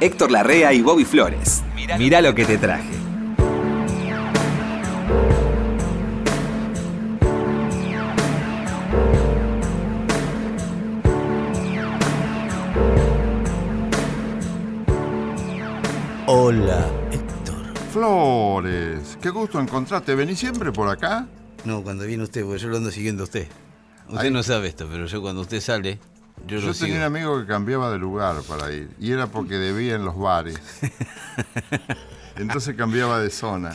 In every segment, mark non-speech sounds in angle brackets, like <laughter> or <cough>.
Héctor Larrea y Bobby Flores. Mirá lo que te traje. Hola, Héctor. Flores, qué gusto encontrarte. ¿Venís siempre por acá? No, cuando viene usted, porque yo lo ando siguiendo a usted. Usted no sabe esto, pero yo cuando usted sale, yo, tenía un amigo que cambiaba de lugar para ir y era porque debía en los bares. <laughs> Entonces cambiaba de zona.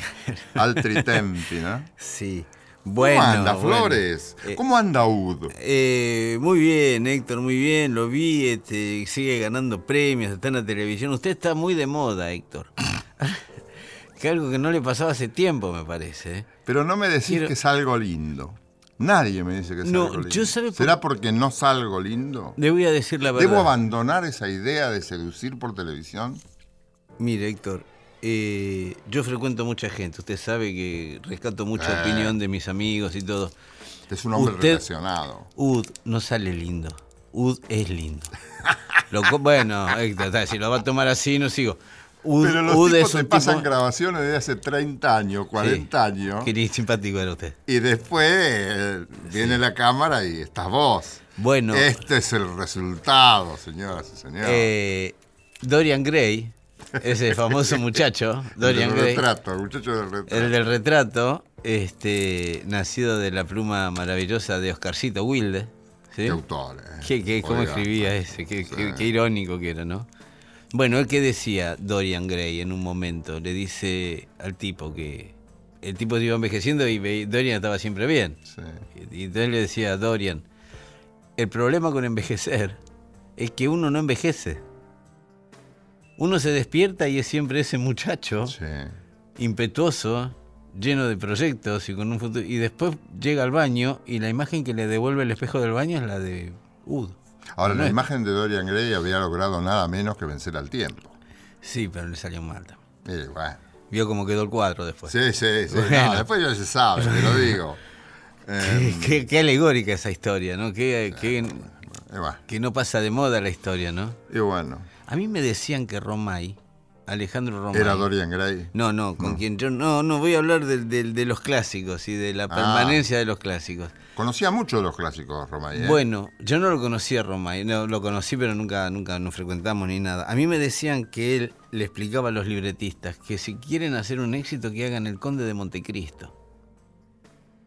Altri tempi, ¿no? Sí. Bueno. ¿Cómo anda, bueno. Flores? Eh, ¿Cómo anda Ud? eh, muy bien, Héctor, muy bien. Lo vi, este, sigue ganando premios, está en la televisión. Usted está muy de moda, Héctor. <laughs> que algo que no le pasaba hace tiempo, me parece. ¿eh? Pero no me decís quiero- que es algo lindo. Nadie me dice que No, lindo. yo sabe por- ¿Será porque no salgo lindo? Le voy a decir la verdad. ¿Debo abandonar esa idea de seducir por televisión? Mire, Héctor, eh, yo frecuento mucha gente. Usted sabe que rescato mucha Eh. opinión de mis amigos y todo. Es un hombre Usted- relacionado. Ud no sale lindo. Ud es lindo. Lo <laughs> bueno, Héctor, si lo va a tomar así, no sigo. Pero los tipos te pasan grabaciones de hace 30 años, 40 Sí, años. Qué simpático era usted. Y después eh, viene la cámara y estás vos. Bueno, Este es el resultado, señoras y señores. eh, Dorian Gray, ese famoso <laughs> muchacho, el Dorian del Gray, retrato, el muchacho del retrato. el del retrato, este, nacido de la pluma maravillosa de Oscarcito Wilde. ¿sí? Qué autor, eh. ¿Qué, qué- cómo escribía ese? Qué irónico que era, ¿no? Bueno, que decía Dorian Gray en un momento, le dice al tipo que el tipo se iba envejeciendo y Dorian estaba siempre bien. Sí. Y entonces le decía a Dorian, el problema con envejecer es que uno no envejece. Uno se despierta y es siempre ese muchacho Sí. impetuoso, lleno de proyectos y con un futuro. Y después llega al baño y la imagen que le devuelve el espejo del baño es la de Ud. Ahora, No la es- imagen de Dorian Gray había logrado nada menos que vencer al tiempo. Sí, pero le salió mal también. Bueno. Vio cómo quedó el cuadro después. Sí, sí, sí. Bueno. No, después ya se sabe, te lo digo. <laughs> Eh, Qué, qué alegórica esa historia, ¿no? Qué, qué- y bueno, que no pasa de moda la historia, ¿no? y bueno, A mí me decían que Romay, Alejandro Romay. era Dorian Gray. No, no, con quien yo. No, no, voy a hablar de los clásicos y de la Ah. permanencia de los clásicos. Conocía mucho de los clásicos, Romay. ¿eh? Bueno, yo no lo conocía Romay, no, lo conocí, pero nunca, nunca nos frecuentamos ni nada. A mí me decían que él le explicaba a los libretistas que si quieren hacer un éxito, que hagan El Conde de Montecristo.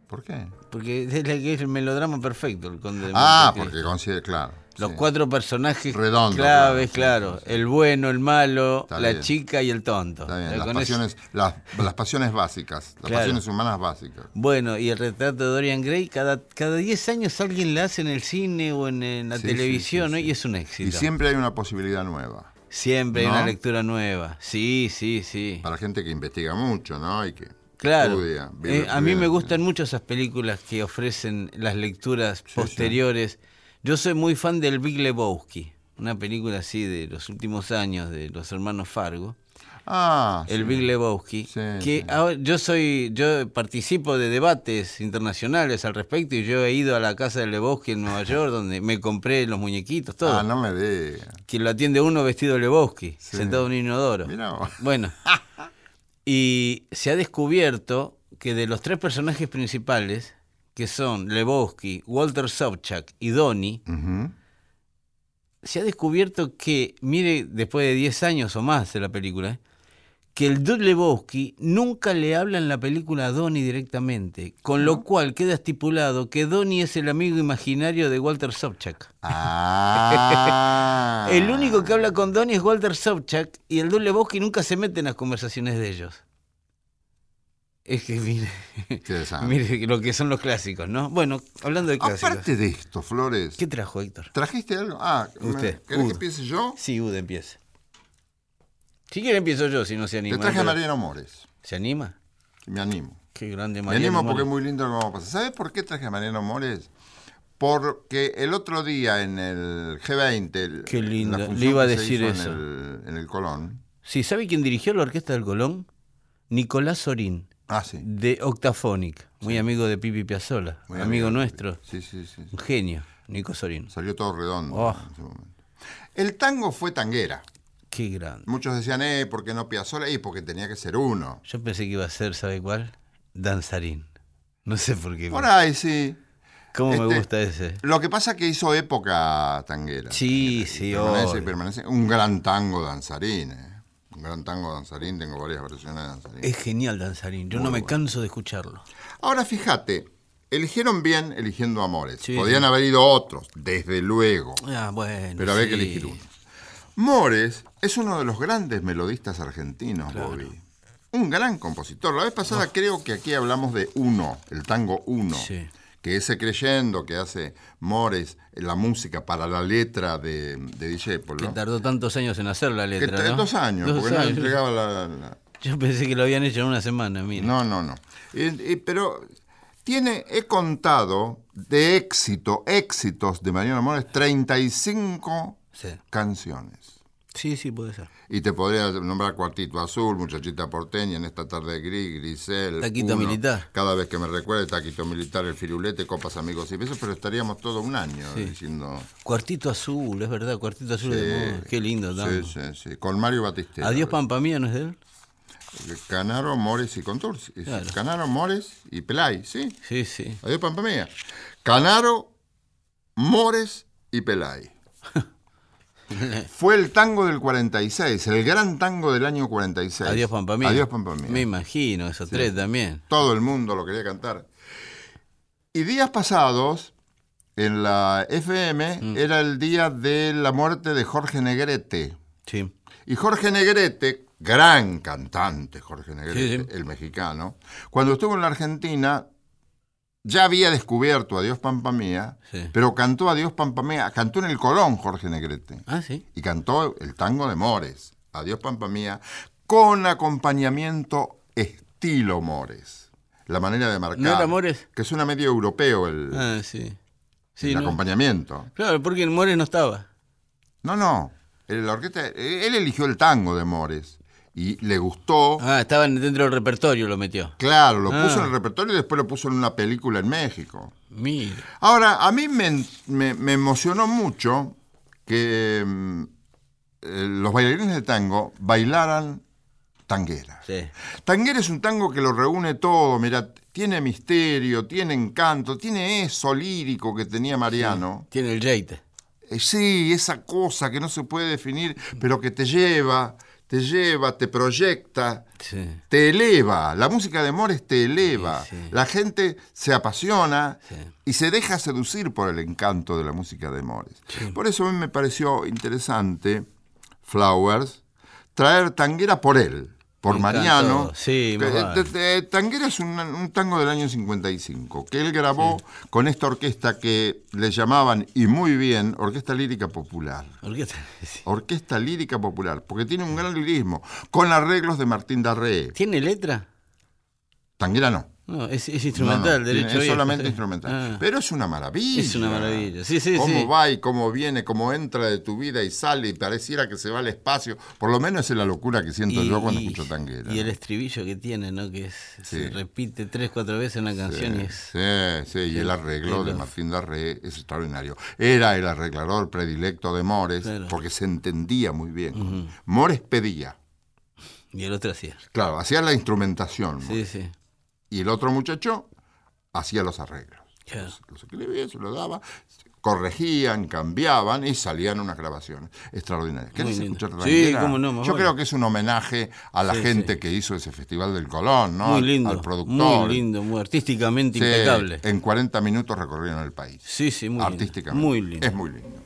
¿Por qué? Porque es, el melodrama perfecto, el Conde de Ah, Montecristo. porque considera, claro. Los sí. cuatro personajes Redondo, claves, claro, claro. sí, sí, sí. El bueno, el malo, Está la bien. chica y el tonto. Está bien, Eh, las eso- pasiones, las, las pasiones básicas, las Claro. pasiones humanas básicas. Bueno, y el retrato de Dorian Gray, cada, cada 10 años alguien la hace en el cine o en, en la televisión, ¿no? Y es un éxito. Y siempre hay una posibilidad nueva. Siempre hay una lectura nueva. Sí, sí, sí. Para gente que investiga mucho, ¿no? Y que Claro. estudia. Eh, a mí me gustan mucho esas películas que ofrecen las lecturas posteriores. Yo soy muy fan del Big Lebowski, una película así de los últimos años de los hermanos Fargo. Ah, El sí. Big Lebowski, Sí, que sí. ahora yo soy, yo participo de debates internacionales al respecto y yo he ido a la casa de Lebowski en Nueva York donde me compré los muñequitos, todo. Ah, no me digas. Que lo atiende uno vestido de Lebowski, sentado en un inodoro. Mirá. Bueno, <laughs> y se ha descubierto que de los tres personajes principales, que son Lebowski, Walter Sobchak y Donnie, Ujú. se ha descubierto que, mire, después de 10 años o más de la película, ¿eh? que el Dude Lebowski nunca le habla en la película a Donnie directamente, con lo cual queda estipulado que Donnie es el amigo imaginario de Walter Sobchak. Ah. <laughs> El único que habla con Donnie es Walter Sobchak y el Dude Lebowski nunca se mete en las conversaciones de ellos. Es que mire, mire lo que son los clásicos, ¿no? Bueno, hablando de clásicos. Aparte de esto, Flores, ¿Qué trajo Héctor? ¿trajiste algo? Ah, me- Usted, ¿querés Ud. que empiece yo? Sí, Ude, empiece. Si quiere empiezo yo, si no se anima. Te traje a Mariano Mores. ¿Se anima? Me animo. Qué grande Me Mariano animo porque es muy lindo lo que vamos a pasar. ¿Sabes por qué traje a Mariano Mores? Porque el otro día en el G20, el- Qué lindo, le iba a decir eso. En el, en el Colón. Sí, ¿sabe quién dirigió la orquesta del Colón? Nicolás Sorín, Ah, sí. de Octaphonic, muy amigo de Pipi Piazzolla, Muy amigo amigo. nuestro, Sí, sí, sí. un genio, Nico Sorín. Salió todo redondo Oh. en ese momento. El tango fue tanguera. Qué grande. Muchos decían, eh, ¿por qué no Piazzolla? Y porque tenía que ser uno. Yo pensé que iba a ser, ¿sabe cuál? Danzarín. No sé por qué. Por ahí sí. ¿Cómo me Este, gusta ese? Lo que pasa es que hizo época tanguera. Sí, Y sí, permanece, y obvio. permanece. Un gran tango danzarín. eh. Un gran tango danzarín, tengo varias versiones de danzarín. Es genial Danzarín. Yo no me canso de escucharlo. Ahora fíjate, eligieron bien eligiendo amores. Sí. Podían haber ido otros, desde luego. Ah, bueno. Pero había que sí. elegir uno. Mores es uno de los grandes melodistas argentinos, Claro. Bobby. Un gran compositor. La vez pasada creo que aquí hablamos de Uno, el tango Uno. Sí. Que ese creyendo que hace Mores la música para la letra de, de Discepolo. Que tardó tantos años en hacer la Que letra, ¿no? Dos años, Dos porque no años. entregaba la- la, Yo pensé que lo habían hecho en una semana, mira. no, no, no. Pero tiene, he contado de éxito, éxitos de Mariano Mores, 35 Sí. canciones. Sí, sí, puede ser. Y te podría nombrar Cuartito Azul, Muchachita Porteña, En esta tarde gris, Grisel. Taquito Militar. Cada vez que me recuerde, Taquito Militar, El Firulete, Copas Amigos y Besos, pero estaríamos todo un año Sí. diciendo... Cuartito azul, es verdad, cuartito azul Sí. de moda. Qué lindo tango. Sí, sí, sí. Con Mario Batistero. Adiós Pampa Mía, ¿no es de él? Canaro, Mores y Contursi. Claro. Canaro, Mores y Pelay, ¿sí? Sí, sí. Adiós, Pampa Mía. Canaro, Mores y Pelay. <laughs> <laughs> Fue el tango del 46, el gran tango del año 46. Adiós Pampa Mía. Adiós, Pampa Mía. Me imagino, esos tres también. Todo el mundo lo quería cantar. Y días pasados, en la FM, Mm. era el día de la muerte de Jorge Negrete. Sí. Y Jorge Negrete, gran cantante Jorge Negrete, Sí, sí. el mexicano, cuando estuvo en la Argentina, ya había descubierto Adiós Pampa Mía, Sí. pero cantó Adiós Pampa Mía, cantó en el Colón Jorge Negrete, Ah, sí. y cantó el tango de Mores, Adiós Pampa Mía, con acompañamiento estilo Mores. La manera de marcar. ¿No era Mores? Que suena medio europeo el, Ah, sí. Sí, el ¿no? acompañamiento. Claro, porque el More no estaba. No, no. el- La orquesta, él eligió el tango de Mores y le gustó. Ah, estaba dentro del repertorio, lo metió. Claro, lo Ah. puso en el repertorio y después lo puso en una película en México. Mira. Ahora, a mí me, me- me emocionó mucho que mm, eh, los bailarines de tango bailaran tanguera. Sí. Tanguera es un tango que lo reúne todo, mira, tiene misterio, tiene encanto, tiene eso lírico que tenía Mariano. Tiene el jeite. Eh, Sí, esa cosa que no se puede definir, pero que te lleva, te lleva, te proyecta, Sí. te eleva. La música de Mores te eleva. Sí, sí. La gente se apasiona y se deja seducir por el encanto de la música de Mores. Por eso a mí me pareció interesante, Flowers, traer Tanguera por él. Por Me Mariano. Sí, Que, Tanguera es un, un tango del año 55, que él grabó con esta orquesta que le llamaban, y muy bien, Orquesta Lírica Popular. Orquesta. <laughs> Sí. Orquesta Lírica Popular, porque tiene un gran lirismo, con arreglos de Martín Darré. ¿Tiene letra? Tanguera no. No, es, es No, instrumental, no, derecho. tiene- es viejo, solamente sí. instrumental. Ah. Pero es una maravilla. Es una maravilla. Sí, sí, Cómo sí. va y cómo viene, cómo entra de tu vida y sale y pareciera que se va al espacio. Por lo menos es la locura que siento yo cuando escucho tanguera. y el ¿no? estribillo que tiene, ¿no? Que es, Sí. se repite tres, cuatro veces en la canción y es. Sí, sí, y el arreglo de Martín Darré es extraordinario. Era el arreglador predilecto de Mores, Claro. porque se entendía muy bien. Mores pedía, Y el otro hacía. claro, hacía la instrumentación. Sí, sí. Y el otro muchacho hacía los arreglos. Claro. Los escribía, se los daba, corregían, cambiaban y salían unas grabaciones extraordinarias. ¿Querés escuchar Sí, cómo no, Yo creo que es un homenaje a la Sí, gente sí. que hizo ese Festival del Colón, ¿no? Muy lindo. Al productor. Muy lindo, muy artísticamente impecable. En 40 minutos recorrieron el país. Sí, sí, muy lindo. artísticamente. Muy lindo. Es muy lindo.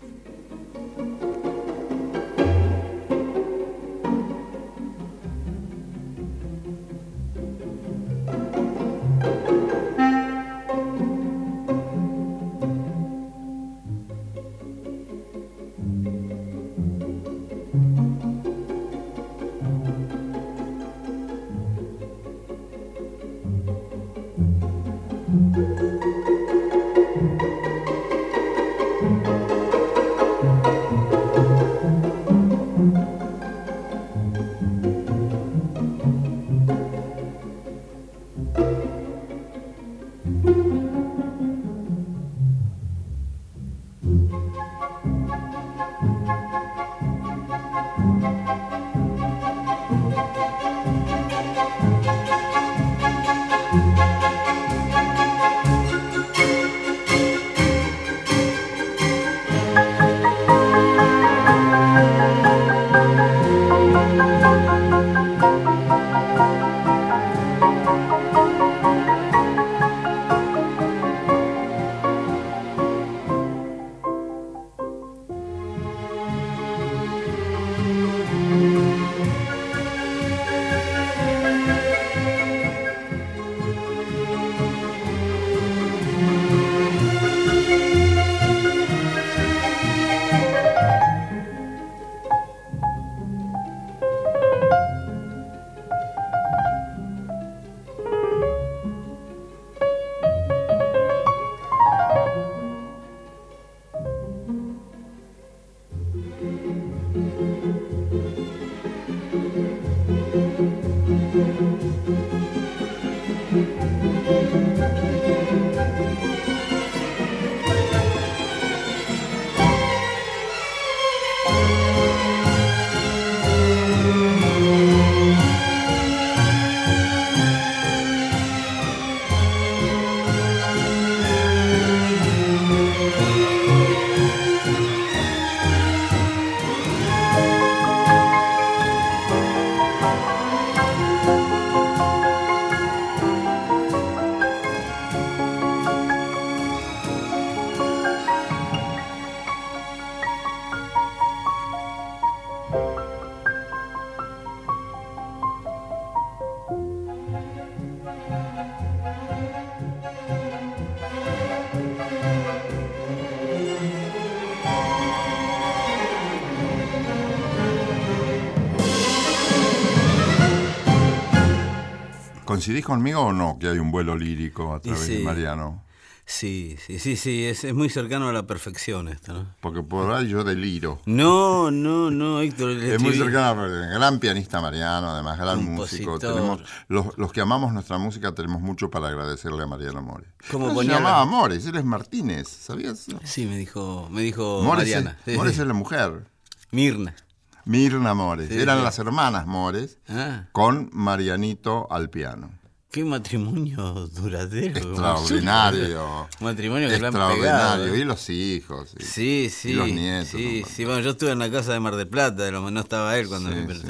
¿Coincidís conmigo o no que hay un vuelo lírico a través sí. de Mariano? Sí, sí, sí, sí, es, es muy cercano a la perfección esto, ¿no? Porque por ahí yo deliro. No, no, no, Héctor. <laughs> Es muy cercano, a- gran pianista Mariano, además gran músico. Tenemos, los, los que amamos nuestra música tenemos mucho para agradecerle a Mariano Mores. Como no se ponía llamaba la- Mores, él es Martínez, ¿sabías? Sí, me dijo, me dijo Mores, Mariana. es, Sí, Mores sí. es la mujer, Mirna. Mirna Mores. Sí, Eran sí. las hermanas Mores Ah, con Marianito al piano. qué matrimonio duradero. Extraordinario. <laughs> Matrimonio que le han Extraordinario. pegado. Y los hijos. y- Sí, sí. Y los nietos. Sí, sí, bueno, yo estuve en la casa de Mar del Plata, de lo- no estaba él cuando Sí, me sí,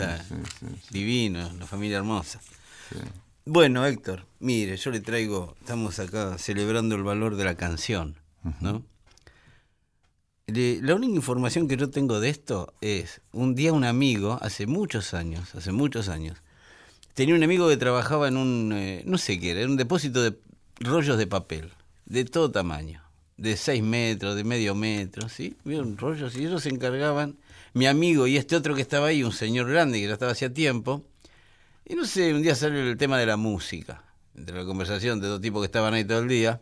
sí. Divino, la familia hermosa. Bueno, Héctor, mire, yo le traigo, estamos acá celebrando el valor de la canción, ¿no? La única información que yo tengo de esto es, un día un amigo, hace muchos años, hace muchos años, tenía un amigo que trabajaba en un, eh, no sé qué era, en un depósito de rollos de papel, de todo tamaño, de 6 metros, de medio metro, ¿sí? Vieron rollos y ellos se encargaban, mi amigo y este otro que estaba ahí, un señor grande que ya estaba hacía tiempo, y no sé, un día salió el tema de la música, entre la conversación de dos tipos que estaban ahí todo el día.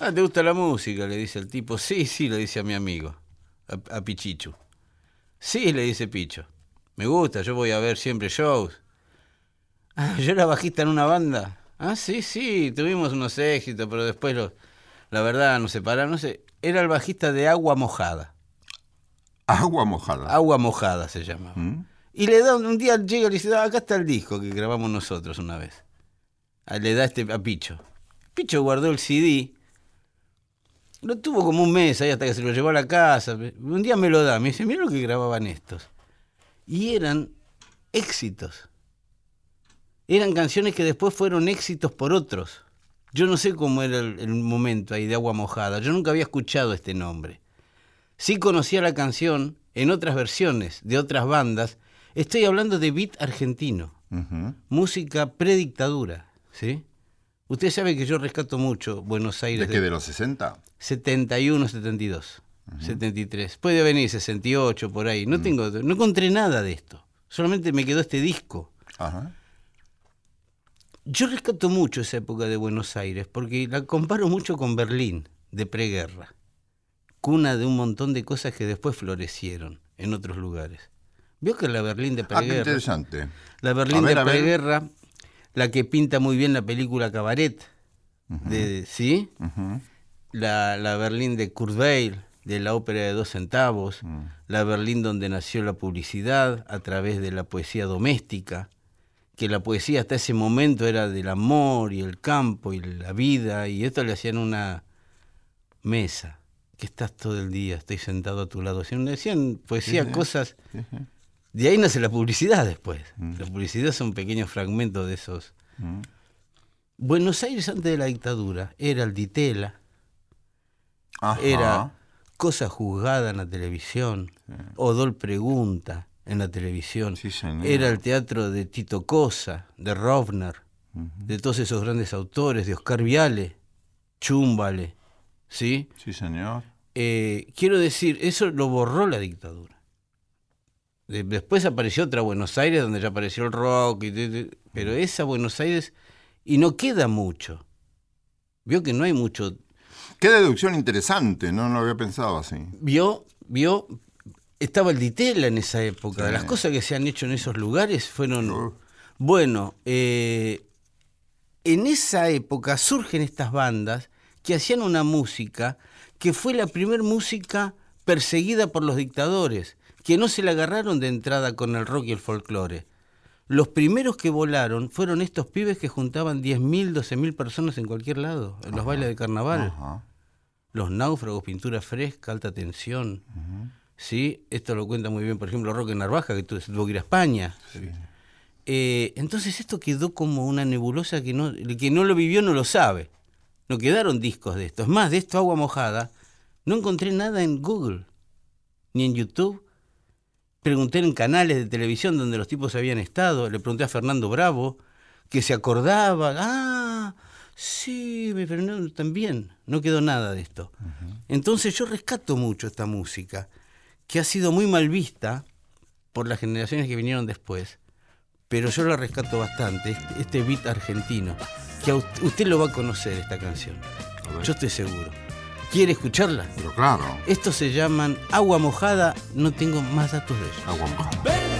Ah, ¿te gusta la música? Le dice el tipo. Sí, sí, le dice a mi amigo, a, a Pichichu. Sí, le dice Picho. Me gusta, yo voy a ver siempre shows. Ah, yo era bajista en una banda. Ah, sí, sí, tuvimos unos éxitos, pero después los, la verdad nos separaron. No sé, era el bajista de Agua Mojada. Agua mojada. Agua Mojada se llama. ¿Mm? Y le da, un día llega y le dice, "Ah, acá está el disco que grabamos nosotros una vez. Ah, Le da este a Picho. Picho guardó el CD. Lo tuvo como un mes ahí hasta que se lo llevó a la casa. Un día me lo da, me dice, mira lo que grababan estos. Y eran éxitos. Eran canciones que después fueron éxitos por otros. Yo no sé cómo era el, el momento ahí de Agua Mojada. Yo nunca había escuchado este nombre. Sí conocía la canción en otras versiones de otras bandas. Estoy hablando de beat argentino, música predictadura, ¿sí? Usted sabe que yo rescato mucho Buenos Aires ¿De qué? ¿De los 60? 71, 72, 73. Puede venir 68 por ahí. No tengo no encontré nada de esto. Solamente me quedó este disco. Ajá. Yo rescato mucho esa época de Buenos Aires porque la comparo mucho con Berlín de preguerra, cuna de un montón de cosas que después florecieron en otros lugares. Vio que la Berlín de Ah, qué preguerra, interesante. la Berlín ver, de preguerra, la que pinta muy bien la película Cabaret, de, ¿sí? La, la Berlín de Kurt Weill, de la ópera de dos centavos, Mm. la Berlín donde nació la publicidad a través de la poesía doméstica, que la poesía hasta ese momento era del amor y el campo y la vida, y esto le hacían una mesa, que estás todo el día, estoy sentado a tu lado. Le decían poesía, Sí, sí. cosas... Sí, sí. De ahí nace la publicidad después. Mm. La publicidad son pequeños fragmentos de esos. Mm. Buenos Aires antes de la dictadura era el Ditela, Ajá. era Cosa Juzgada en la televisión, Odol Pregunta en la televisión, Sí, señor. era el teatro de Tito Cosa, de Rovner, de todos esos grandes autores, de Oscar Viale, Chúmbale, ¿sí? Sí, señor. Eh, quiero decir, eso lo borró la dictadura. De- después apareció otra Buenos Aires donde ya apareció el rock, y de- de- pero esa Buenos Aires, y no queda mucho. Vio que no hay mucho. Qué deducción interesante, no lo había pensado así. Vio, vio, estaba el Ditela en esa época. Sí. Las cosas que se han hecho en esos lugares fueron Uf. Bueno, eh, en esa época surgen estas bandas que hacían una música que fue la primera música perseguida por los dictadores, que no se la agarraron de entrada con el rock y el folclore. Los primeros que volaron fueron estos pibes que juntaban 10.000, 12.000 personas en cualquier lado, en los bailes de carnaval. Ajá. Los náufragos, pintura fresca, alta tensión. ¿Sí? Esto lo cuenta muy bien, por ejemplo, Roque Narvaja, que tu- tuvo que ir a España. Eh, entonces esto quedó como una nebulosa que no, el que no lo vivió no lo sabe. No quedaron discos de esto. Es más, de esto agua mojada, no encontré nada en Google, ni en YouTube. Pregunté en canales de televisión donde los tipos habían estado. Le pregunté a Fernando Bravo, que se acordaba. Ah, sí, pero no, también no quedó nada de esto. Entonces yo rescato mucho esta música, que ha sido muy mal vista por las generaciones que vinieron después, pero yo la rescato bastante, este, este beat argentino, que a usted, usted lo va a conocer esta canción, yo estoy seguro. ¿Quiere escucharla? Pero claro, Estos se llaman Agua Mojada, no tengo más datos de ellos. agua mojada.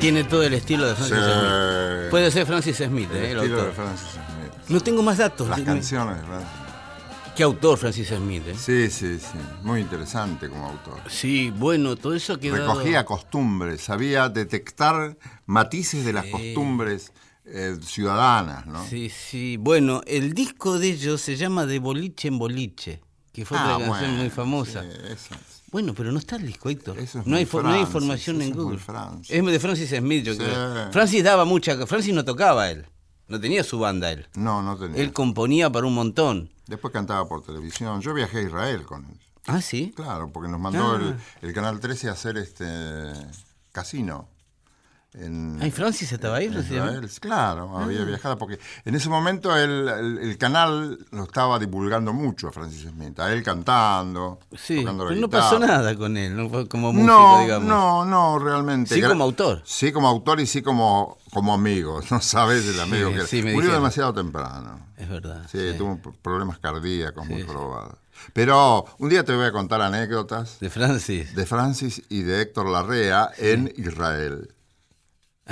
Tiene todo el estilo de Francis Sí. Smith. Puede ser Francis Smith, El eh, el estilo de autor. Francis Smith. No tengo más datos. Las canciones Francis. ¿Qué autor Francis Smith? eh? Sí, sí, sí. Muy interesante como autor. Sí, bueno, todo eso quedó... Recogía costumbres, sabía detectar matices de las costumbres eh, ciudadanas, ¿no? Sí, sí. Bueno, el disco de ellos se llama De Boliche en Boliche, que fue Ah, otra canción muy famosa. sí, eso es. Bueno, pero no está el disco, Héctor. Eso es no, hay, fo- no hay Francis, información eso en Google. Francis. Es de Francis Smith, yo Sí. creo. Francis daba mucha... Francis no tocaba él. No tenía su banda él. No, no tenía. Él componía para un montón. Después cantaba por televisión. Yo viajé a Israel con él. Ah, sí. Claro, porque nos mandó Ah. el, el Canal 13 a hacer este casino. En, Ay, Francis estaba ahí, Francis. Israel. Claro, Ah. había viajado porque en ese momento el, el- el canal lo estaba divulgando mucho a Francis Smith, a él cantando, Sí, tocando la pero no pasó nada con él, no como músico, No, digamos. no, no, realmente. Sí Gra- como autor. Sí como autor y sí como, como amigo. <laughs> No sabes el amigo Sí, que sí, Murió demasiado temprano. Es verdad. Sí, sí. tuvo problemas cardíacos muy probados. Pero un día te voy a contar anécdotas De Francis. de Francis y de Héctor Larrea en Israel. <laughs>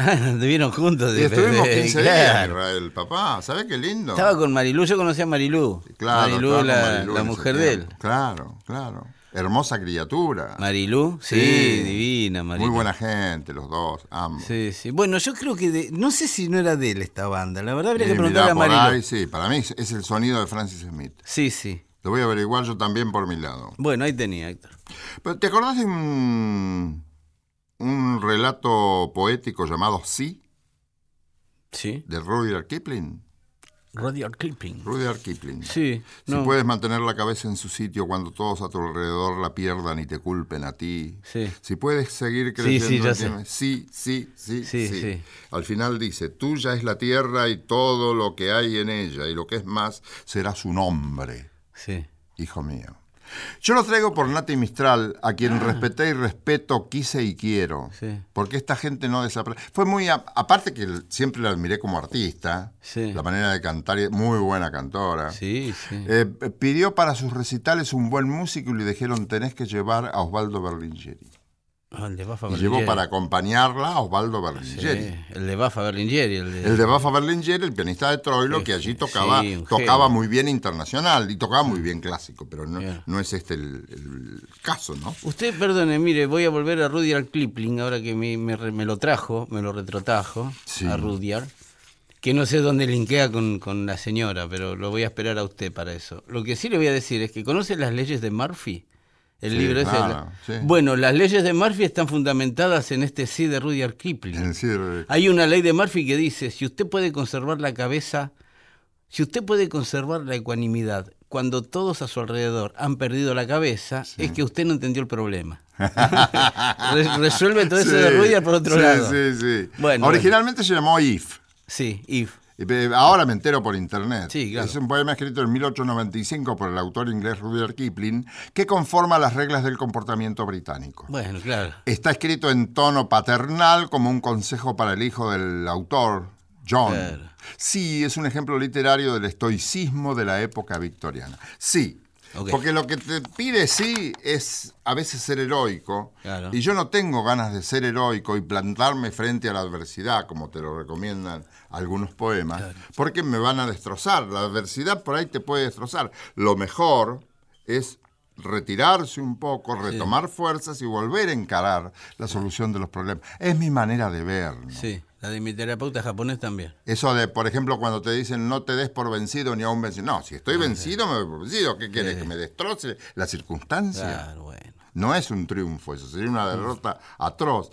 Ah, anduvieron juntos. Y de- estuvimos de- 15 días en. Israel, papá. ¿Sabes qué lindo? Estaba con Marilú, yo conocía a Marilú. Claro, Marilú, la, Marilú la mujer de él. Claro, claro. Hermosa criatura. Marilú, sí, Sí. divina Marilú. Muy buena gente, los dos, ambos. Sí, sí. Bueno, yo creo que de- no sé si no era de él esta banda. La verdad habría que preguntarle a Marilú. ahí, sí, para mí es, es el sonido de Francis Smith. Sí, sí. Lo voy a averiguar yo también por mi lado. Bueno, ahí tenía, Héctor. Pero, ¿Te acordás de un, un relato poético llamado Sí, Sí. de Rudyard Kipling. Rudyard Kipling. Rudyard Kipling. Sí. Si no. puedes mantener la cabeza en su sitio cuando todos a tu alrededor la pierdan y te culpen a ti. Sí. Si puedes seguir creciendo. sí, ya sé. sí, sí, sí, Sí, sí, sí. Al final dice, tuya es la tierra y todo lo que hay en ella, y lo que es más será su nombre, Sí. hijo mío. Yo lo traigo por Nati Mistral, a Ah. quien respeté y respeto, quise y quiero. Sí. Porque esta gente no desaparece. Fue muy. a- aparte que siempre la admiré como artista. Sí. La manera de cantar, muy buena cantora. Sí, sí. Eh, pidió para sus recitales un buen músico y le dijeron: tenés que llevar a Osvaldo Berlingeri. Ah, el de Bafa Y llevó para acompañarla a Osvaldo Sí, Berlingeri. el de Bafa Berlingeri. El de... El de Bafa Berlingeri, el pianista de Troilo, Sí, que allí tocaba, tocaba muy bien internacional y tocaba muy bien clásico, pero no, es este el, el caso, ¿no? Usted, perdone, mire, voy a volver a Rudyard Kipling, ahora que me, me re- me lo trajo, me lo retrotrajo Sí. a Rudyard, que no sé dónde linkea con, con la señora, pero lo voy a esperar a usted para eso. Lo que sí le voy a decir es que conoce las leyes de Murphy. El Sí, libro sí. Bueno, las leyes de Murphy están fundamentadas en este sí de Rudyard Kipling. Hay una ley de Murphy que dice, si usted puede conservar la cabeza, si usted puede conservar la ecuanimidad cuando todos a su alrededor han perdido la cabeza, es que usted no entendió el problema. <laughs> Re- resuelve todo eso de Rudyard por otro lado. Sí, sí. Bueno, Originalmente se llamó If. Sí, If. Ahora me entero por internet. Sí, claro. Es un poema escrito en 1895 por el autor inglés Rudyard Kipling que conforma las reglas del comportamiento británico. Bueno, claro. Está escrito en tono paternal como un consejo para el hijo del autor, John. Claro. Sí, es un ejemplo literario del estoicismo de la época victoriana. Sí. Porque lo que te pide sí es a veces ser heroico. Claro. Y yo no tengo ganas de ser heroico y plantarme frente a la adversidad, como te lo recomiendan algunos poemas, porque me van a destrozar. La adversidad por ahí te puede destrozar. Lo mejor es retirarse un poco, retomar fuerzas y volver a encarar la solución de los problemas. Es mi manera de ver. ¿no? Sí, la de mi terapeuta japonés también. Eso de, por ejemplo, cuando te dicen no te des por vencido ni a un vencido. No, si estoy vencido, me doy por vencido. ¿Qué quieres? ¿Que me destroce la circunstancia? Claro, bueno. No es un triunfo, eso sería una derrota atroz.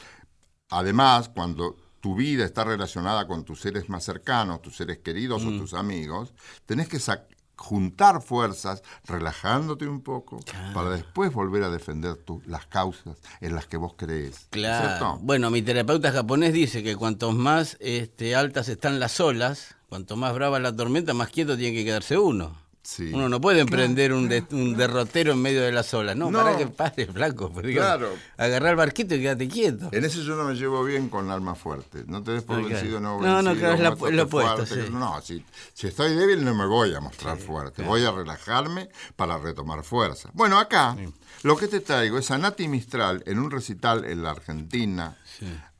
Además, cuando tu vida está relacionada con tus seres más cercanos, tus seres queridos Mm. o tus amigos, tenés que sa- juntar fuerzas, relajándote un poco, para después volver a defender tu- las causas en las que vos crees. Claro. ¿Cierto? Bueno, mi terapeuta japonés dice que cuanto más este, altas están las olas, cuanto más brava la tormenta, más quieto tiene que quedarse uno. Sí. Uno no puede emprender un, de- un derrotero en medio de las olas. No, No. para que pare, flaco. pues, Claro. Agarrar el barquito y quédate quieto. En eso yo no me llevo bien con alma fuerte. No te des por vencido, no No, no, claro, es lo opuesto, sí. No, si, si estoy débil no me voy a mostrar fuerte. Voy a relajarme para retomar fuerza. Bueno, acá lo que te traigo es a Nati Mistral en un recital en la Argentina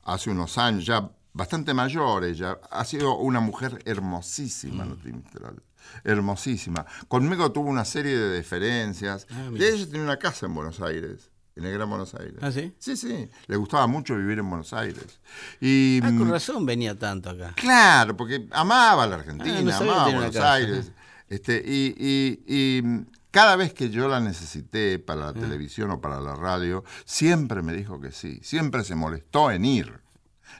hace unos años, ya bastante mayor ella. Ha sido una mujer hermosísima, Mm. Nati Mistral. Hermosísima. Conmigo tuvo una serie de deferencias. Ah, y mira. ella tenía una casa en Buenos Aires. En el Gran Buenos Aires. ¿Ah, sí? Sí, sí. Le gustaba mucho vivir en Buenos Aires. Y, Ah, con mm, razón venía tanto acá. Claro, porque amaba la Argentina, Ah, no amaba Buenos casa. Aires. Este, y, y- y, mm, cada vez que yo la necesité para Ah. la televisión o para la radio, siempre me dijo que sí. Siempre se molestó en ir.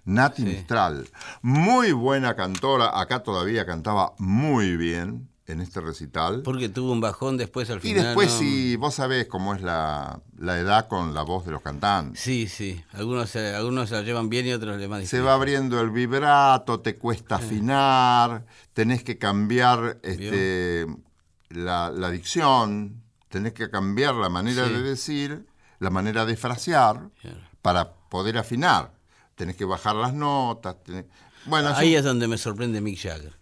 Nati Mistral, muy buena cantora, acá todavía cantaba muy bien en este recital. Porque tuvo un bajón después al Y final. después, ¿no? si vos sabés cómo es la, la edad con la voz de los cantantes. Sí, sí. Algunos, algunos la llevan bien y otros le van Se va abriendo el vibrato, te cuesta afinar, tenés que cambiar este, la, la dicción, tenés que cambiar la manera Sí. de decir, la manera de frasear para poder afinar. Tenés que bajar las notas. tenés- Bueno, Ahí es donde me sorprende Mick Jagger.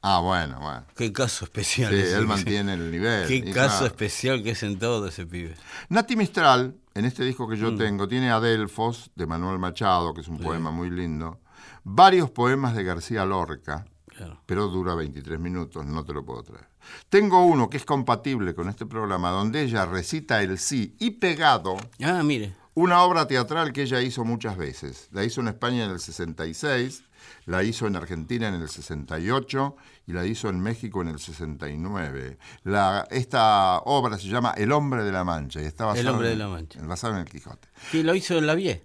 Ah, bueno, bueno. Qué caso especial. Sí, él mantiene el nivel. Qué caso claro. especial que es en todo ese pibe. Nati Mistral, en este disco que yo Mm. tengo, tiene Adelfos de Manuel Machado, que es un poema muy lindo, varios poemas de García Lorca, Claro. pero dura 23 minutos, no te lo puedo traer. Tengo uno que es compatible con este programa, donde ella recita el sí y pegado Ah, mire. Una obra teatral que ella hizo muchas veces. La hizo en España en el 66, la hizo en Argentina en el 68 y la hizo en México en el 69. La, esta obra se llama El hombre de la Mancha y está basada El hombre en- de la Mancha. basada en el Quijote. Sí, lo hizo en la Vie.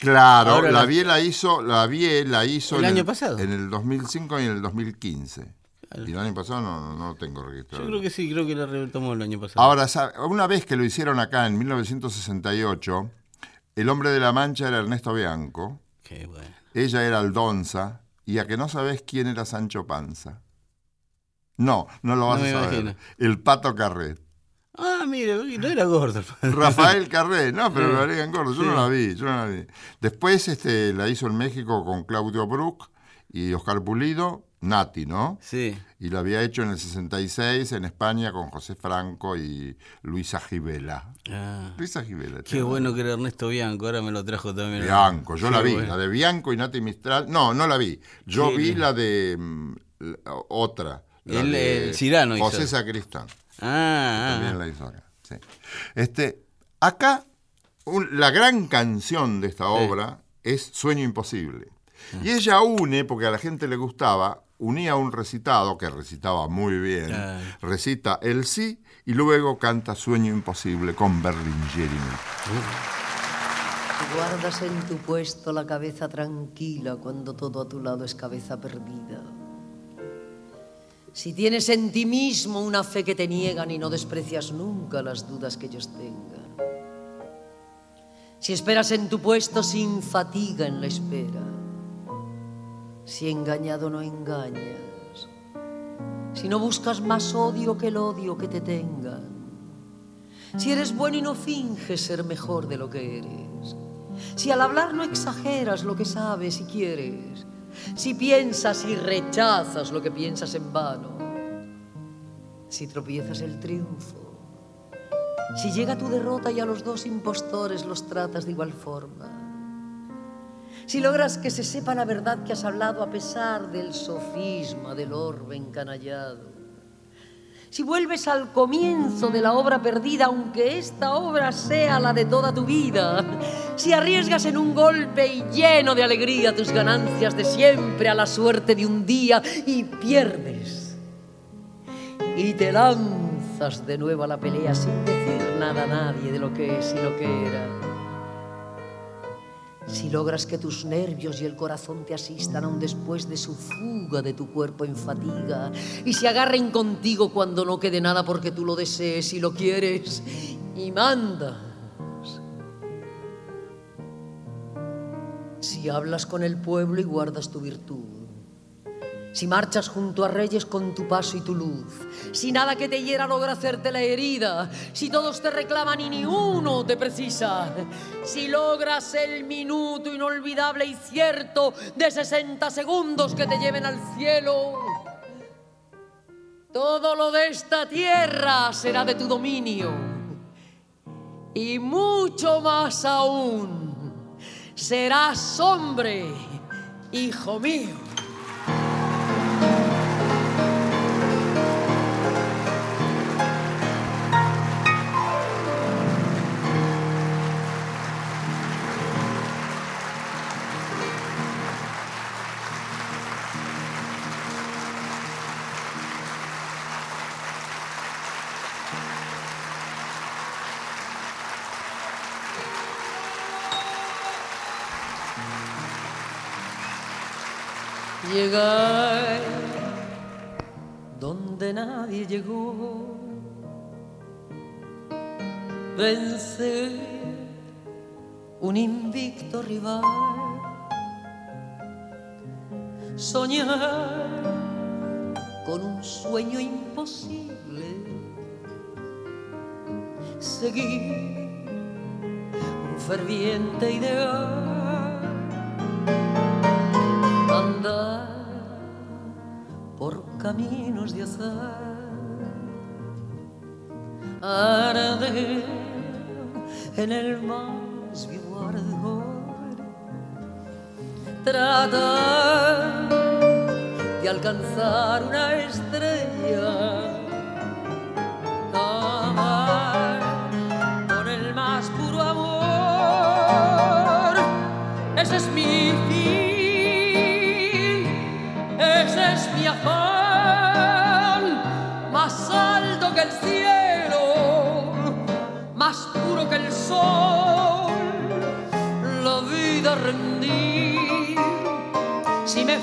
Claro, la la- vi la hizo, la vi la hizo ¿El en año pasado? En el 2005 y en el 2015. Y el año pasado no, no, lo tengo registrado. Yo creo que sí, creo que la retomó el año pasado. Ahora, una vez que lo hicieron acá en 1968, el hombre de la mancha era Ernesto Bianco, Qué bueno. ella era Aldonza, y a que no sabés quién era Sancho Panza. No, no lo vas No a saber. imagino. El Pato Carret. Ah, mire, no era gordo. Rafael Carré, no, pero lo harían gordo, yo Sí. no la vi, yo no la vi. Después este, la hizo en México con Claudio Brook y Oscar Pulido, Nati, ¿no? Sí. Y la había hecho en el 66 en España con José Franco y Luisa Gibela. Ah, Luisa Gibela. qué bueno que era Ernesto Bianco, ahora me lo trajo también. Bianco, yo la vi, bueno. la de Bianco y Nati Mistral. No, no la vi. Yo Sí, vi la de mm, la otra. la El- de el Cirano hizo. José Sacristán. Ah, También ah, la hizo acá. sí. Este, acá, un- la gran canción de esta obra es Sueño Imposible. Y ella une, porque a la gente le gustaba, unía un recitado, que recitaba muy bien, Claro. recita el sí y luego canta Sueño Imposible con Berlingeri. Tú guardas en tu puesto la cabeza tranquila cuando todo a tu lado es cabeza perdida. Si tienes en ti mismo una fe que te niegan y no desprecias nunca las dudas que ellos tengan. Si esperas en tu puesto sin fatiga en la espera. Si engañado no engañas. Si no buscas más odio que el odio que te tengan. Si eres bueno y no finges ser mejor de lo que eres. Si al hablar no exageras lo que sabes y quieres. Si piensas y rechazas lo que piensas en vano. Si tropiezas el triunfo. Si llega tu derrota y a los dos impostores los tratas de igual forma. Si logras que se sepa la verdad que has hablado a pesar del sofisma del orbe encanallado. Si vuelves al comienzo de la obra perdida, aunque esta obra sea la de toda tu vida. Si arriesgas en un golpe y lleno de alegría tus ganancias de siempre a la suerte de un día y pierdes. Y te lanzas de nuevo a la pelea sin decir nada a nadie de lo que es y lo que era. Si logras que tus nervios y el corazón te asistan aún después de su fuga de tu cuerpo en fatiga y se agarren contigo cuando no quede nada porque tú lo desees y lo quieres y mandas. Si hablas con el pueblo y guardas tu virtud. Si marchas junto a reyes con tu paso y tu luz, si nada que te hiera logra hacerte la herida, si todos te reclaman y ni uno te precisa, si logras el minuto inolvidable y cierto de 60 segundos que te lleven al cielo, todo lo de esta tierra será de tu dominio y mucho más aún, serás hombre, hijo mío. Llegó, vencer un invicto rival, soñar con un sueño imposible, seguir un ferviente ideal. Andar por caminos de azar, arder en el más vivo ardor, tratar de alcanzar una estrella,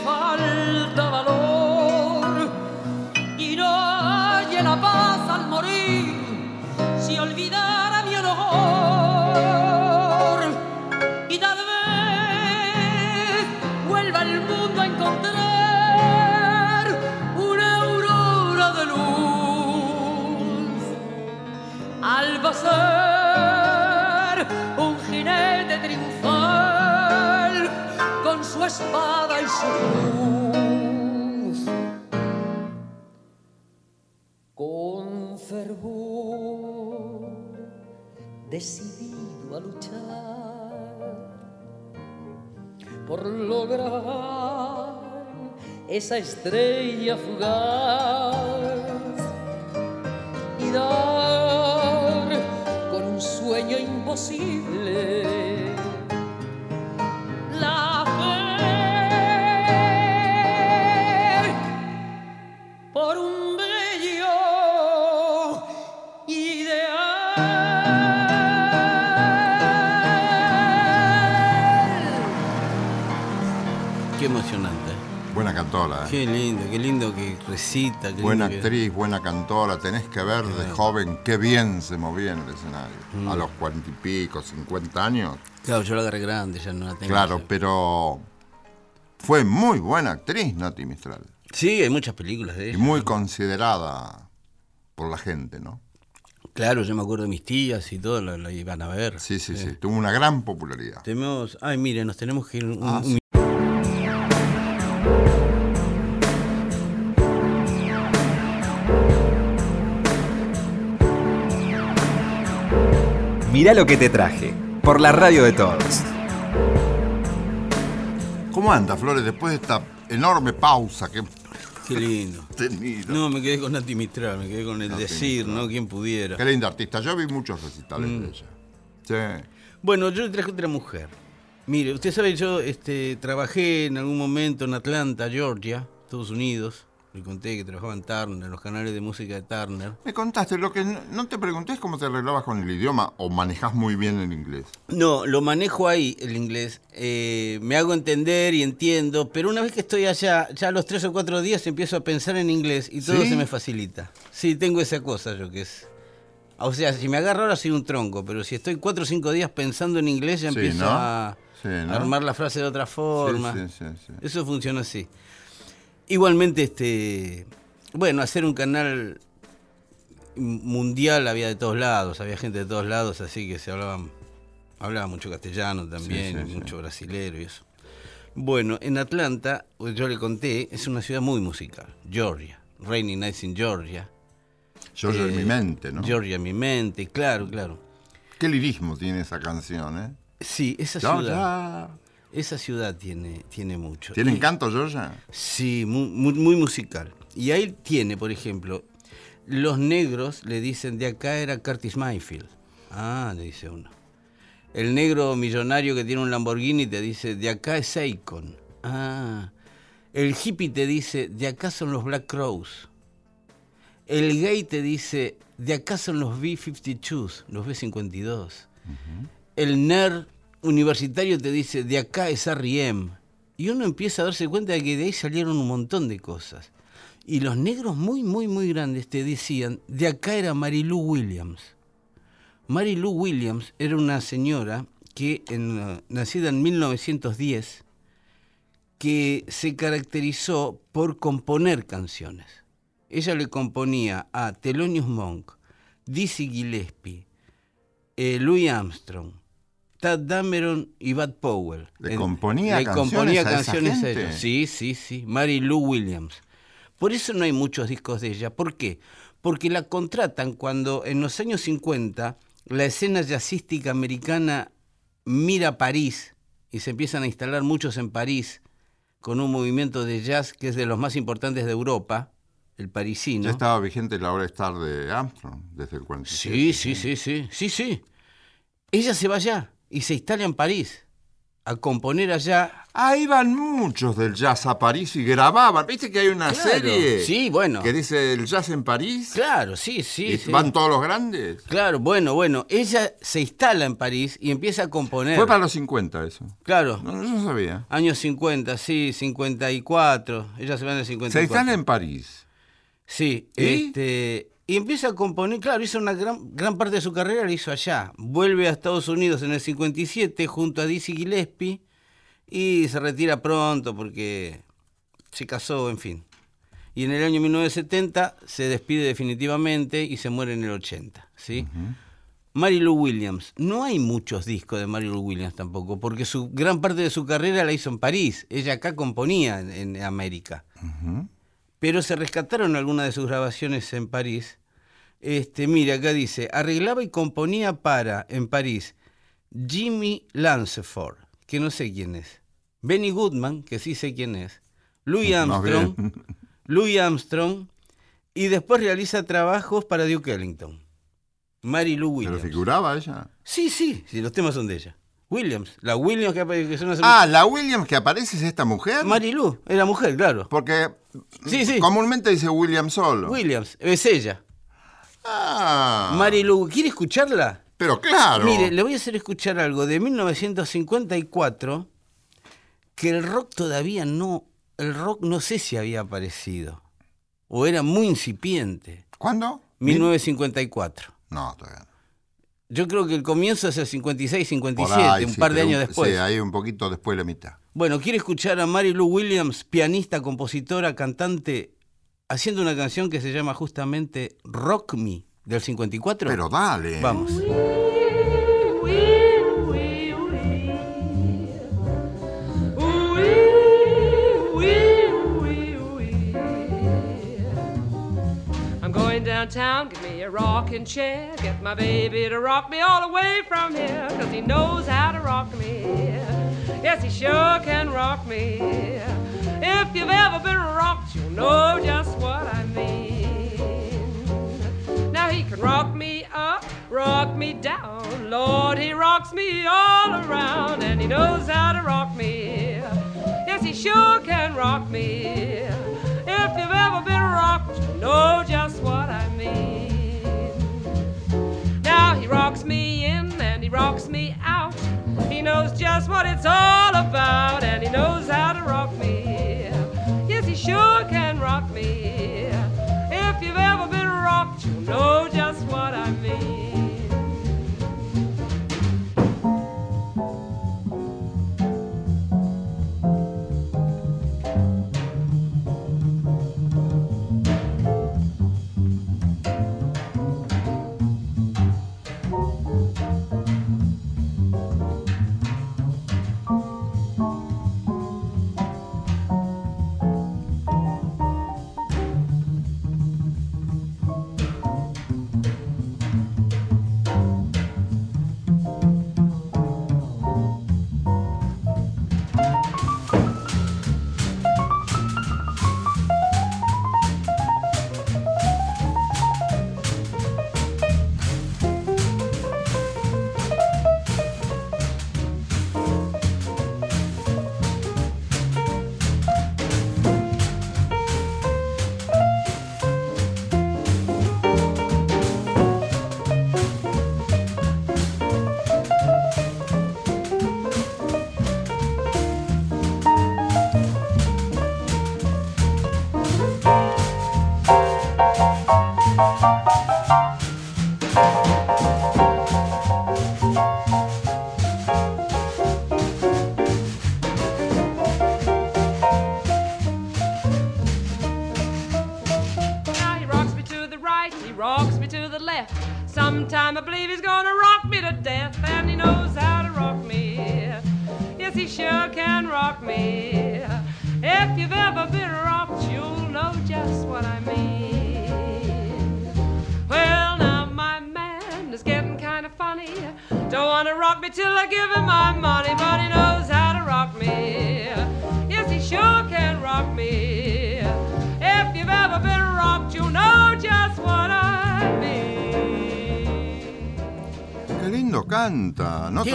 falta valor. Y no halle la paz al morir si olvidara mi honor. Y tal vez vuelva el mundo a encontrar una aurora de luz. Al pasar su espada y su cruz. Con fervor decidido a luchar por lograr esa estrella fugaz y dar con un sueño imposible cantora, ¿eh? Qué lindo, qué lindo que recita. qué Buena lindo que- actriz, buena cantora. Tenés que ver de joven qué bien se movía en el escenario. Mm. A los cuarenta y pico, cincuenta años. Claro, yo la agarré grande, ya no la tengo. Claro, ya. pero fue muy buena actriz, Nati Mistral. Sí, hay muchas películas de Y ella. muy considerada por la gente, ¿no? Claro, yo me acuerdo de mis tías y todo, la, la iban a ver. Sí, sí, sí. Tuvo una gran popularidad. Tenemos, ay, mire, nos tenemos que ir un, Ah, un- sí. Mirá lo que te traje. Por la radio de todos. ¿Cómo anda, Flores, después de esta enorme pausa que Qué lindo. <laughs> tenido? No, me quedé con Nati Mistral, me quedé con el Nati decir, Mistral. ¿no? Quien pudiera. Qué linda artista. Yo vi muchos recitales Mm. de ella. Sí. Bueno, yo le traje otra mujer. Mire, usted sabe, yo este, trabajé en algún momento en Atlanta, Georgia, Estados Unidos. Le conté que trabajaba en Turner, en los canales de música de Turner. Me contaste, lo que no, te pregunté es cómo te arreglabas con el idioma o manejás muy bien el inglés. No, lo manejo ahí, el inglés. Eh, me hago entender y entiendo, pero una vez que estoy allá, ya a los tres o cuatro días empiezo a pensar en inglés y todo ¿Sí? se me facilita. Sí, tengo esa cosa yo que es... O sea, si me agarro ahora soy un tronco, pero si estoy cuatro o cinco días pensando en inglés ya Sí, empiezo ¿no? a, Sí, ¿no? armar la frase de otra forma. Sí, sí, sí, sí. Eso funciona así. Igualmente, este, bueno, hacer un canal mundial había de todos lados, había gente de todos lados, así que se hablaban, hablaba mucho castellano también, Sí, y sí, mucho sí. brasilero y eso. Bueno, en Atlanta, pues, yo le conté, es una ciudad muy musical, Georgia, Rainy Nights in Georgia. Georgia en Eh, mi mente, ¿no? Georgia en mi mente, claro, claro. Qué lirismo tiene esa canción, ¿eh? Sí, esa ciudad. Esa ciudad tiene, tiene mucho. ¿Tiene Y- encanto, Georgia? Sí, muy, muy, muy musical. Y ahí tiene, por ejemplo, los negros le dicen de acá era Curtis Mayfield. Ah, le dice uno. El negro millonario que tiene un Lamborghini te dice de acá es Akon. Ah. El hippie te dice de acá son los Black Crows. El gay te dice de acá son los B-52, los B-52. El nerd universitario te dice de acá es R.E.M. Y uno empieza a darse cuenta de que de ahí salieron un montón de cosas. Y los negros muy, muy, muy grandes te decían, de acá era Marilu Williams. Marilu Williams era una señora que, en, nacida en 1910, que se caracterizó por componer canciones. Ella le componía a Thelonious Monk, Dizzy Gillespie, eh, Louis Armstrong, Tad Dameron y Bud Powell. ¿Le componía le canciones componía a esa canciones a gente? ellos. Sí, sí, sí. Mary Lou Williams. Por eso no hay muchos discos de ella. ¿Por qué? Porque la contratan cuando en los años 50 la escena jazzística americana mira París y se empiezan a instalar muchos en París con un movimiento de jazz que es de los más importantes de Europa, el parisino. Ya estaba vigente la hora estar de Armstrong desde el 47. Sí, sí, sí, sí, sí, sí. Ella se va allá y se instala en París. a componer allá. Ahí van muchos del jazz a París y grababan. ¿Viste que hay una Claro. serie? Sí, bueno. Que dice el jazz en París. Claro, sí, sí. y sí. van todos los grandes. Claro, bueno, bueno. Ella se instala en París y empieza a componer. Fue para los 50 eso. Claro. No, yo no sabía. Años 50, sí, 54. Ella se va en el 54. Se instala en París. Sí, ¿Y? este y empieza a componer, claro, hizo una gran, gran parte de su carrera la hizo allá. Vuelve a Estados Unidos en el 57 junto a Dizzy Gillespie y se retira pronto porque se casó, en fin. Y en el año 1970 se despide definitivamente y se muere en el 80, ¿sí? Mary Lou Williams. No hay muchos discos de Mary Lou Williams tampoco, porque su gran parte de su carrera la hizo en París. Ella acá componía en, en América pero se rescataron algunas de sus grabaciones en París. Este, mira, acá dice, arreglaba y componía para, en París, Jimmy Lanceford, que no sé quién es, Benny Goodman, que sí sé quién es, Louis Armstrong. <laughs> Louis Armstrong, y después realiza trabajos para Duke Ellington. Mary Lou ¿Pero Williams. figuraba ella? Sí, sí, sí, los temas son de ella. Williams, la Williams que, que son las- Ah, la Williams que aparece es esta mujer. Mary Lou, era mujer, claro. Porque Sí, sí. comúnmente dice William solo. Williams, es ella. Ah, Mary Lou, ¿quiere escucharla? pero claro. Mire, le voy a hacer escuchar algo de 1954 que el rock todavía no, el rock no sé si había aparecido o era muy incipiente. ¿Cuándo? 1954. No, todavía no. Yo creo que el comienzo es el 56, Por 57, ahí, un sí, par de años después. Sí, ahí un poquito después de la mitad. Bueno, quiere escuchar a Mary Lou Williams, pianista, compositora, cantante, haciendo una canción que se llama justamente Rock Me del 54. Pero dale. Vamos. I'm going downtown, get me a rocking chair, get my baby to rock me all the way from here, cause he knows how to rock me. Yes, he sure can rock me. If you've ever been rocked, you'll know just what I mean. Now he can rock me up, rock me down. Lord, he rocks me all around, and he knows how to rock me. Yes, he sure can rock me. If you've ever been rocked, you know just what I mean. Now he rocks me in and he rocks me out. He knows just what it's all about, and he knows how to rock me. Sure can rock me. If you've ever been rocked, you know just what I mean.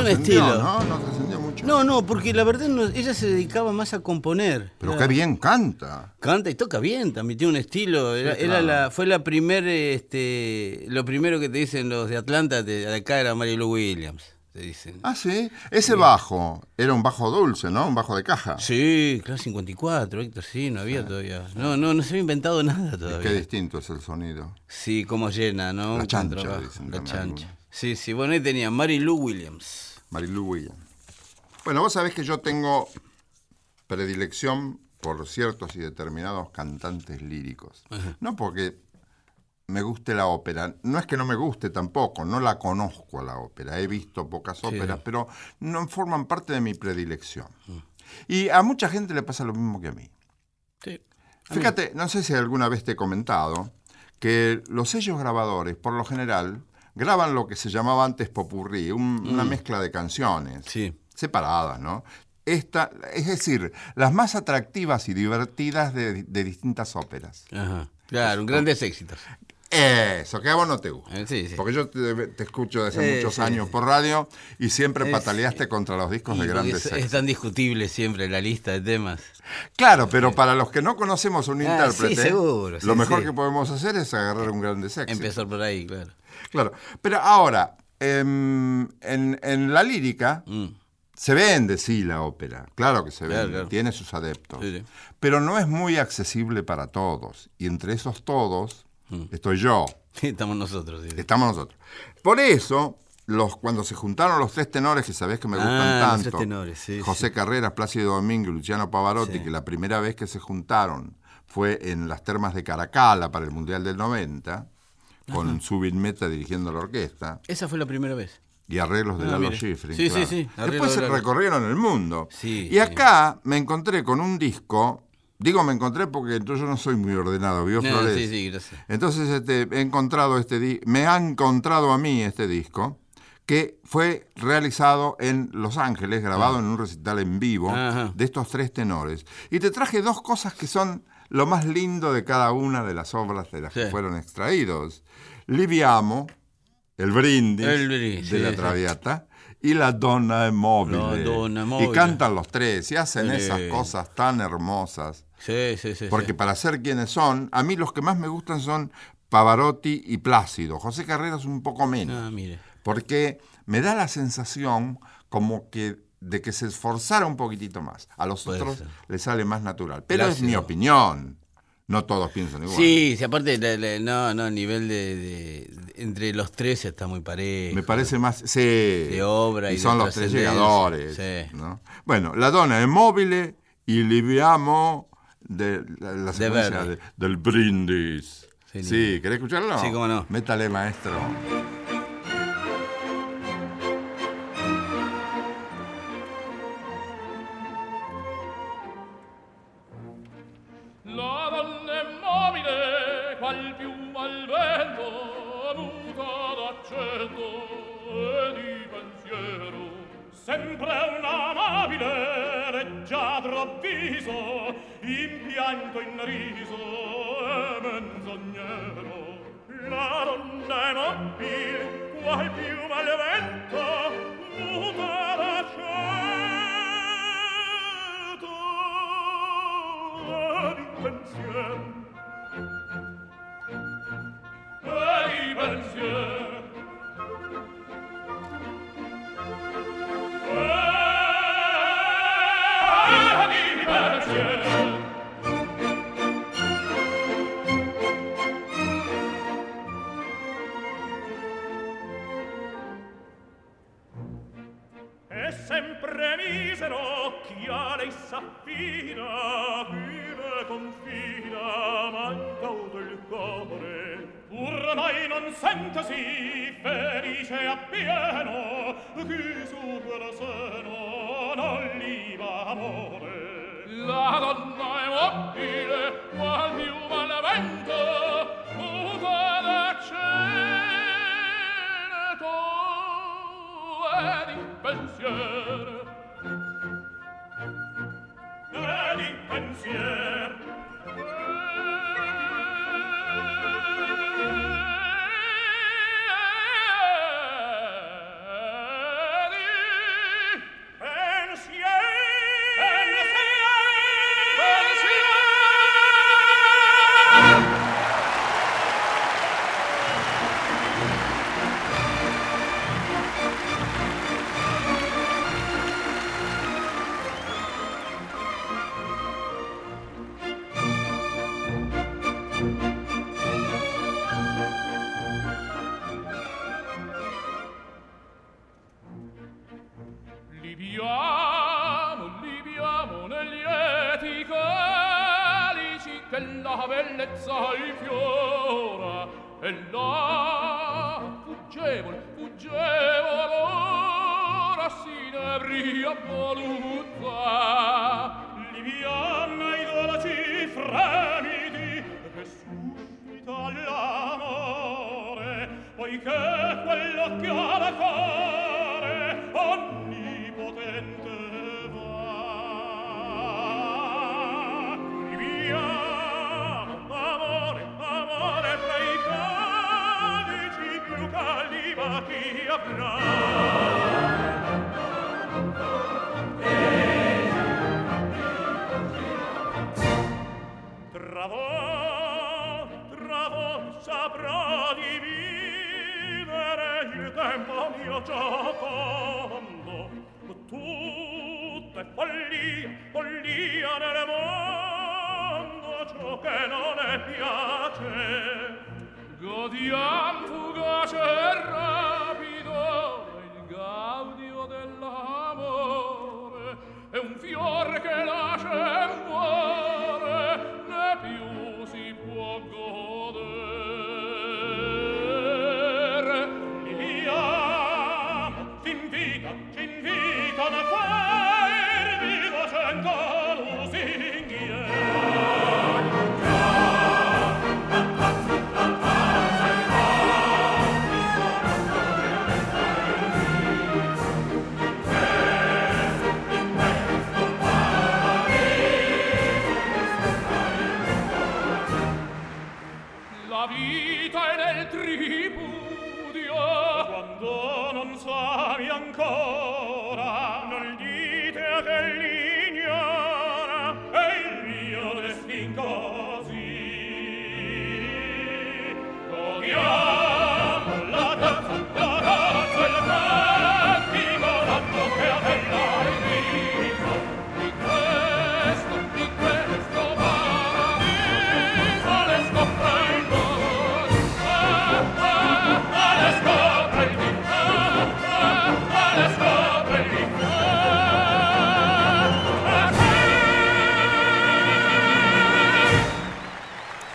Un estilo. ¿no? No te ascendió mucho. No, no, porque la verdad no- ella se dedicaba más a componer. Pero Era- qué bien canta. Canta y toca bien, también tiene un estilo. Era, Sí, era claro. la, fue la primer, este, lo primero que te dicen los de Atlanta, de, de acá era Mary Lou Williams, te dicen. Ah, sí. Ese bajo era un bajo dulce, ¿no? Un bajo de caja. Sí, claro, 54, Héctor, sí, no había todavía. No, no, no se había inventado nada Qué todavía. distinto es el sonido. Sí, como llena, ¿no? La chancha, dicen La chancha. Sí, sí, bueno, ahí tenía Mary Lou Williams. Marilu Williams. Bueno, vos sabés que yo tengo predilección por ciertos y determinados cantantes líricos. No porque me guste la ópera, no es que no me guste tampoco, no la conozco a la ópera, he visto pocas óperas, pero no forman parte de mi predilección. Y a mucha gente le pasa lo mismo que a mí. Sí. Fíjate, no sé si alguna vez te he comentado que los sellos grabadores, por lo general, graban lo que se llamaba antes popurrí, un- una mezcla de canciones Sí. separadas, ¿no? Esta, es decir, las más atractivas y divertidas de, de distintas óperas. Ajá. Claro, grandes éxitos. Eso, que a vos no te gusta. Eh, sí, sí. Porque yo te, te escucho desde Eh, muchos sí, años por radio y siempre Es- pataleaste contra los discos de grandes es, es tan discutible siempre la lista de temas. Claro, pero para los que no conocemos un Ah, intérprete, seguro, lo mejor que podemos hacer es agarrar un grande éxito. Empezar por ahí, claro. Claro, pero ahora, em, en, en la lírica Mm. se vende, sí, la ópera. Claro que se vende, claro. tiene sus adeptos. Sí, sí. Pero no es muy accesible para todos. Y entre esos todos Mm. estoy yo, <laughs> Estamos nosotros. sí, estamos nosotros. Por eso, los, cuando se juntaron los tres tenores, que sabés que me gustan Ah, los tanto, tres tenores, sí, José Carreras, Plácido Domingo y Luciano Pavarotti, Sí. que la primera vez que se juntaron fue en las termas de Caracala para el Mundial del 90, con Subin Meta dirigiendo la orquesta. Esa fue la primera vez. Y arreglos de Ah, Lalo. Schifrin. Sí, sí, claro. sí, Después de se recorrieron el mundo. Sí, y acá me encontré con un disco. Digo me encontré porque entonces yo no soy muy ordenado, ¿vio No, Flores? sí, sí, gracias. Entonces este, he encontrado este di- me ha encontrado a mí este disco que fue realizado en Los Ángeles, grabado en un recital en vivo Ah. Ajá. de estos tres tenores. Y te traje dos cosas que son lo más lindo de cada una de las obras de las que fueron extraídos. Liviamo, el brindis, El brindis, de sí, la sí. Traviata, y la Donna Mobile. Y cantan los tres y hacen Sí. esas cosas tan hermosas. Sí, sí, sí. Porque para ser quienes son, a mí los que más me gustan son Pavarotti y Plácido. José Carreras un poco menos. Ah, mire. Porque me da la sensación como que de que se esforzara un poquitito más. A los Puede otros ser. les sale más natural. Pero es mi opinión. No todos piensan igual. Sí, sí, aparte, la- la- no, no, el nivel de, entre los tres está muy parejo. Me parece más. Sí. De obra y de son los tres llegadores. sí. ¿no? Bueno, La Donna è mobile y Liviamo de la, la secuencia de- del brindis. Sí, Sí, ¿querés escucharlo? Sí, cómo no. Métale, maestro. pianto in riso e menzognero. La donna è mobile qual piuma al vento muta la certo ad pensier. Ad pensier. è sempre misero chi a lei s'affida vive confida manca udo il cuore ormai non sentesi felice appieno chi su quel seno non li va amore. La donna è mobile qual più vento cœur. Nel pensiero palabra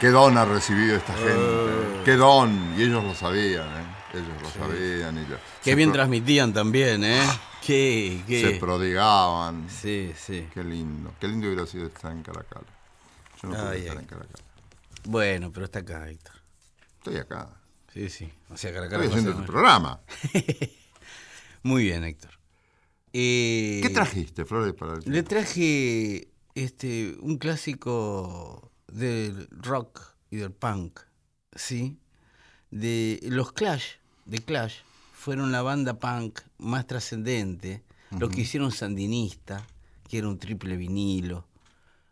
Qué don ha recibido esta gente. Qué don. Y ellos lo sabían, ¿eh? Ellos lo sabían. Y lo- Qué bien transmitían también, ¿eh? Qué, qué. Se prodigaban. Sí, sí. Qué lindo. Qué lindo hubiera sido estar en Caracas. Yo no pude estar en Caracas. Bueno, pero está acá, Héctor. Estoy acá. Sí, sí. O sea, Caracas. Estoy haciendo tu programa. <laughs> Muy bien, Héctor. Eh, ¿Qué trajiste, Flores, para el Le traje este un clásico del rock y del punk, ¿sí? De los Clash, de Clash, fueron la banda punk más trascendente, los que hicieron Sandinista, que era un triple vinilo.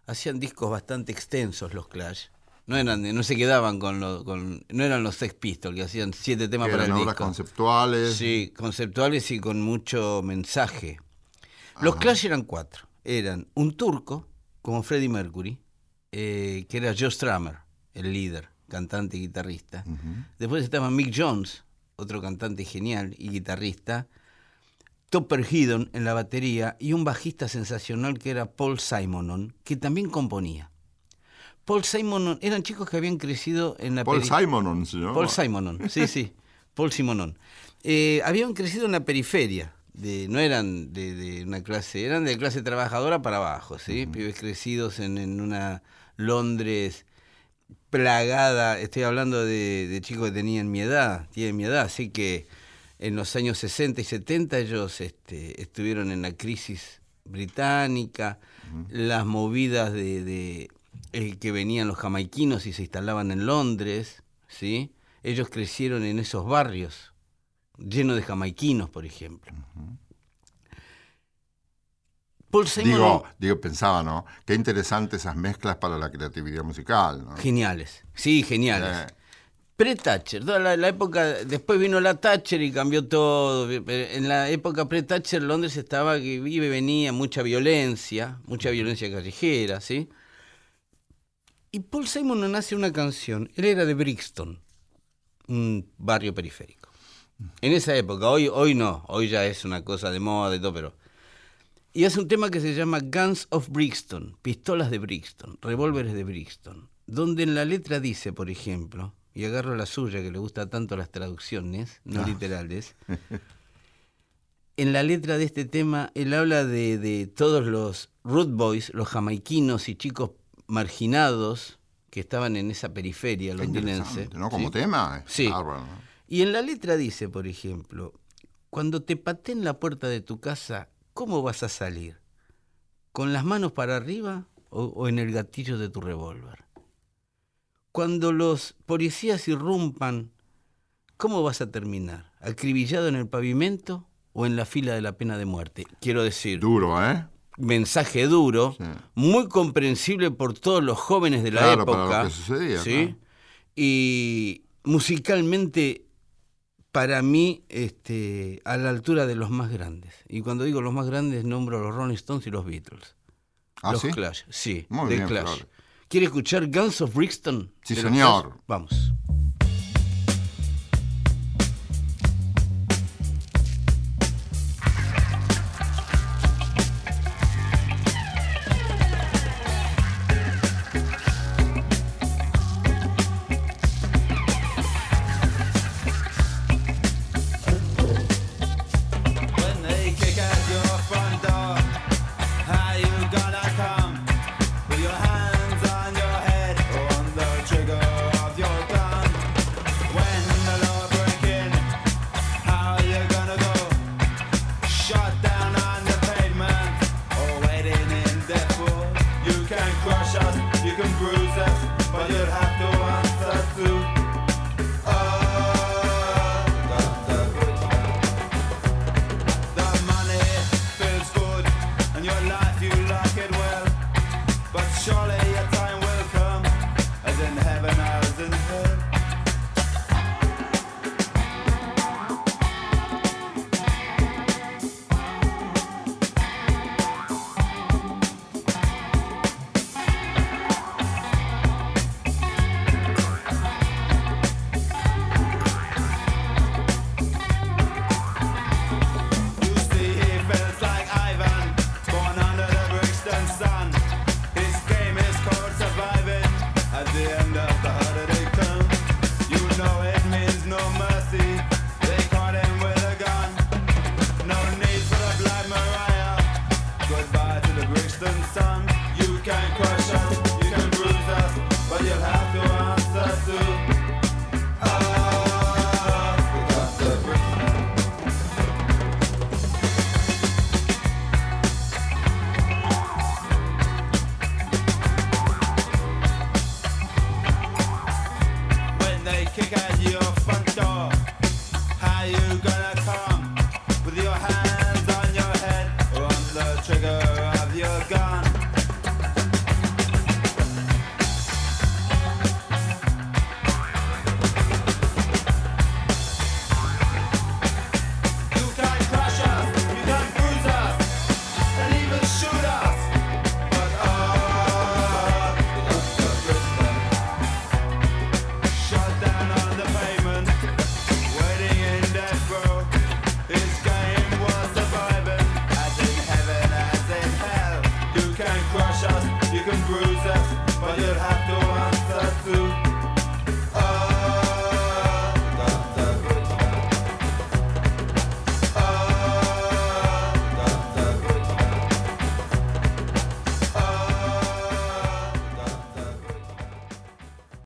Hacían discos bastante extensos los Clash. No eran, no se quedaban con, lo- con no eran los Sex Pistols que hacían siete temas que para el eran obras disco. conceptuales? Sí, conceptuales y con mucho mensaje. Los Clash eran cuatro. Eran un turco, como Freddie Mercury, eh, que era Joe Strummer, el líder, cantante y guitarrista. Después estaba Mick Jones, otro cantante genial y guitarrista. Topper Headon en la batería y un bajista sensacional que era Paul Simonon, que también componía. Paul Simonon eran chicos que habían crecido en la Paul Simonon. Paul Simonon, sí, sí, Paul Simonon. Eh, habían crecido en la periferia, de, no eran de, de una clase, eran de clase trabajadora para abajo, ¿sí? Pibes crecidos en, en una Londres plagada, estoy hablando de, de chicos que tenían mi edad, tienen mi edad, así que en los años 60 y 70 ellos este, estuvieron en la crisis británica, las movidas de, de, eh, que venían los jamaiquinos y se instalaban en Londres, ¿sí? Ellos crecieron en esos barrios, llenos de jamaiquinos, por ejemplo. Paul Simon, Digo, digo, pensaba, ¿no? Qué interesante esas mezclas para la creatividad musical, ¿no? geniales, sí, geniales. Eh, Pre-Thatcher, toda la, la época, después vino la Thatcher y cambió todo. En la época pre-Thatcher Londres estaba que vive, venía mucha violencia, mucha violencia callejera, ¿sí? Y Paul Simon hace una canción, él era de Brixton, un barrio periférico. En esa época, hoy, hoy no, hoy ya es una cosa de moda y todo, pero... Y hace un tema que se llama Guns of Brixton, pistolas de Brixton, revólveres de Brixton. donde en la letra dice, por ejemplo, y agarro la suya que le gusta tanto las traducciones, no Ah. literales, <laughs> en la letra de este tema él habla de, de todos los root boys, los jamaiquinos y chicos marginados que estaban en esa periferia londinense. ¿no? Como ¿sí? tema. Sí. Y en la letra dice, por ejemplo, cuando te pateen la puerta de tu casa, ¿cómo vas a salir? ¿Con las manos para arriba o, o en el gatillo de tu revólver? Cuando los policías irrumpan, ¿cómo vas a terminar? ¿Acribillado en el pavimento o en la fila de la pena de muerte? Quiero decir, Duro, ¿eh? mensaje duro, Sí. muy comprensible por todos los jóvenes de la Claro, época. para lo que sucedía, ¿sí? Y musicalmente, para mí, este, a la altura de los más grandes. Y cuando digo los más grandes, nombro a los Rolling Stones y los Beatles. ¿Ah, los sí? Clash, sí, Muy bien, Clash. ¿Quiere escuchar Guns of Brixton? Sí, de señor. Vamos.